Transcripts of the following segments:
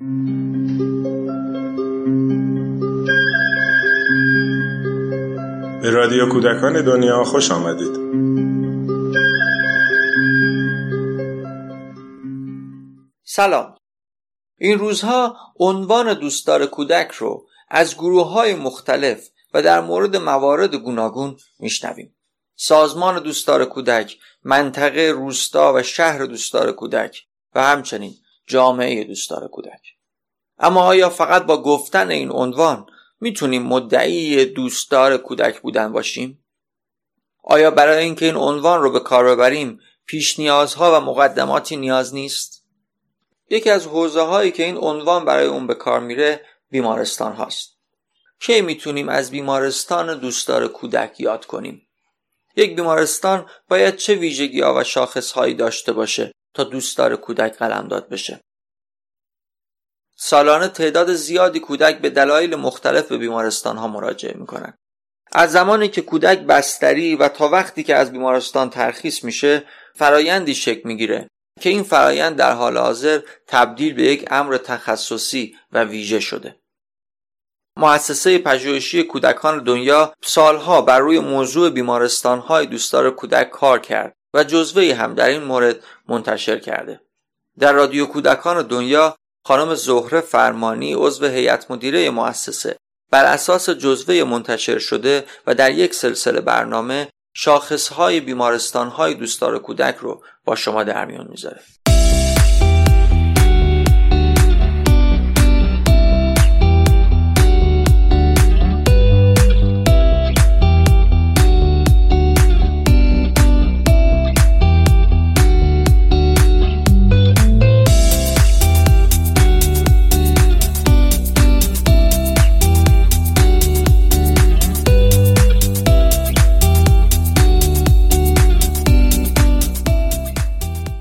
به رادیو کودکان دنیا خوش آمدید. سلام. این روزها عنوان دوستدار کودک رو از گروه های مختلف و در مورد موارد گوناگون میشنویم. سازمان دوستدار کودک منطقه روستا و شهر دوستدار کودک و همچنین جامعه دوستدار کودک اما آیا فقط با گفتن این عنوان می‌تونیم مدعی دوستدار کودک بودن باشیم؟ آیا برای اینکه این عنوان رو به کار ببریم پیش نیازها و مقدماتی نیاز نیست؟ یکی از حوزه هایی که این عنوان برای اون به کار میره بیمارستان هاست. کی می‌تونیم از بیمارستان دوستدار کودک یاد کنیم؟ یک بیمارستان باید چه ویژگی ها و شاخص هایی داشته باشه تا دوستدار کودک قلمداد بشه؟ سالانه تعداد زیادی کودک به دلایل مختلف به بیمارستان ها مراجعه می‌کنند. از زمانی که کودک بستری و تا وقتی که از بیمارستان ترخیص میشه فرایندی شکل می‌گیره که این فرایند در حال حاضر تبدیل به یک امر تخصصی و ویژه شده مؤسسه پژوهشی کودکان دنیا سالها بر روی موضوع بیمارستان های دوستدار کودک کار کرد و جزوهی هم در این مورد منتشر کرده. در رادیو کودکان دنیا خانم زهره فرمانی عضو هیئت مدیره مؤسسه. بر اساس جزوه منتشر شده و در یک سلسله برنامه شاخصهای بیمارستانهای دوستدار کودک رو با شما در میان می‌ذاره.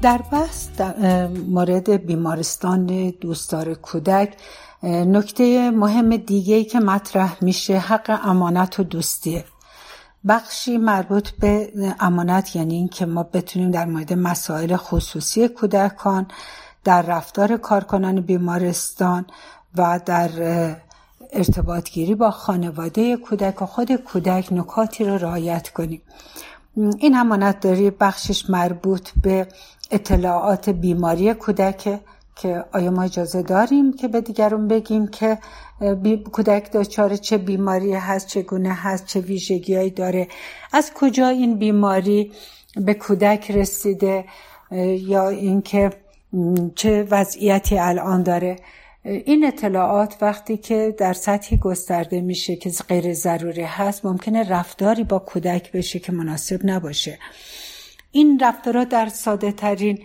در بحث در مورد بیمارستان دوستدار کودک نکته مهم دیگه که مطرح میشه حق امانت و دوستیه. بخشی مربوط به امانت یعنی اینکه ما بتونیم در مورد مسائل خصوصی کودکان در رفتار کارکنان بیمارستان و در ارتباط گیری با خانواده کودک و خود کودک نکاتی رو رعایت کنیم. این امانت داری بخشش مربوط به اطلاعات بیماری کودک که آیا ما اجازه داریم که به دیگرون بگیم که کودک دچار چه بیماری هست چگونه هست چه ویژگیهایی داره؟ از کجا این بیماری به کودک رسیده؟ یا اینکه چه وضعیتی الان داره؟ این اطلاعات وقتی که در سطحی گسترده میشه که غیر ضروری هست ممکنه رفتاری با کودک بشه که مناسب نباشه. این رفتارها در ساده ترین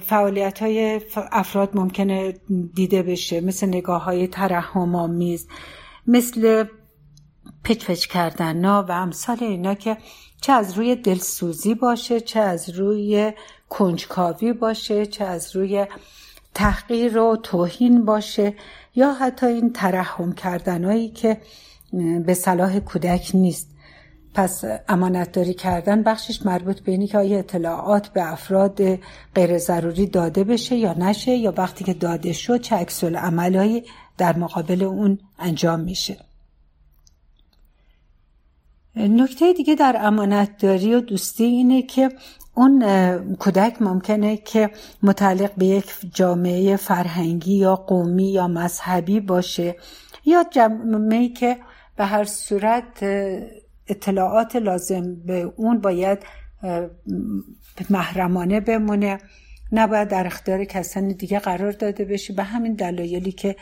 فعالیت های افراد ممکنه دیده بشه مثل نگاه های ترحم آمیز مثل پچ پچ کردن و امثال اینا که چه از روی دلسوزی باشه چه از روی کنجکاوی باشه چه از روی تحقیر و توهین باشه یا حتی این ترحم کردنهایی که به صلاح کودک نیست. پس امانتداری کردن بخشش مربوط به اینی که آیا اطلاعات به افراد غیر ضروری داده بشه یا نشه یا وقتی که داده شد چه عکس عملهایی در مقابل اون انجام میشه. نکته دیگه در امانتداری و دوستی اینه که اون کودک ممکنه که متعلق به یک جامعه فرهنگی یا قومی یا مذهبی باشه یا جامعه که به هر صورت اطلاعات لازم به اون باید محرمانه بمونه نباید در اختیار کسانی دیگه قرار داده بشه. به همین دلایلی که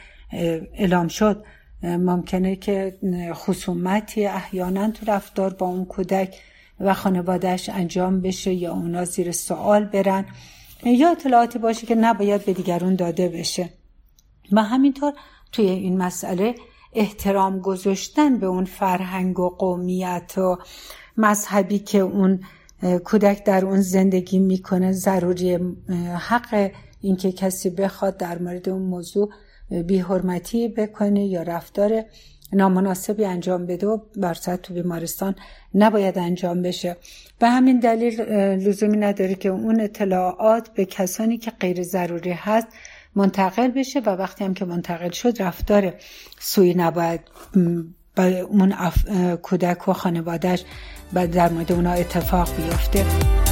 اعلام شد. ممکنه که خصومتی احیانا تو رفتار با اون کودک و خانوادهش انجام بشه یا اونا زیر سوال برن. یا اطلاعاتی باشه که نباید به دیگرون داده بشه. و همینطور توی این مسئله احترام گذاشتن به اون فرهنگ و قومیت و مذهبی که اون کودک در اون زندگی می‌کنه ضروری حق اینکه کسی بخواد در مورد اون موضوع بی حرمتی بکنه یا رفتار نامناسبی انجام بده و برصد تو بیمارستان نباید انجام بشه. به همین دلیل لزومی نداره که اون اطلاعات به کسانی که غیر ضروری هست منتقل بشه و وقتی هم که منتقل شد رفتار سوی نباید با اون کودک و خانوادهش در مورد اونا اتفاق بیفته.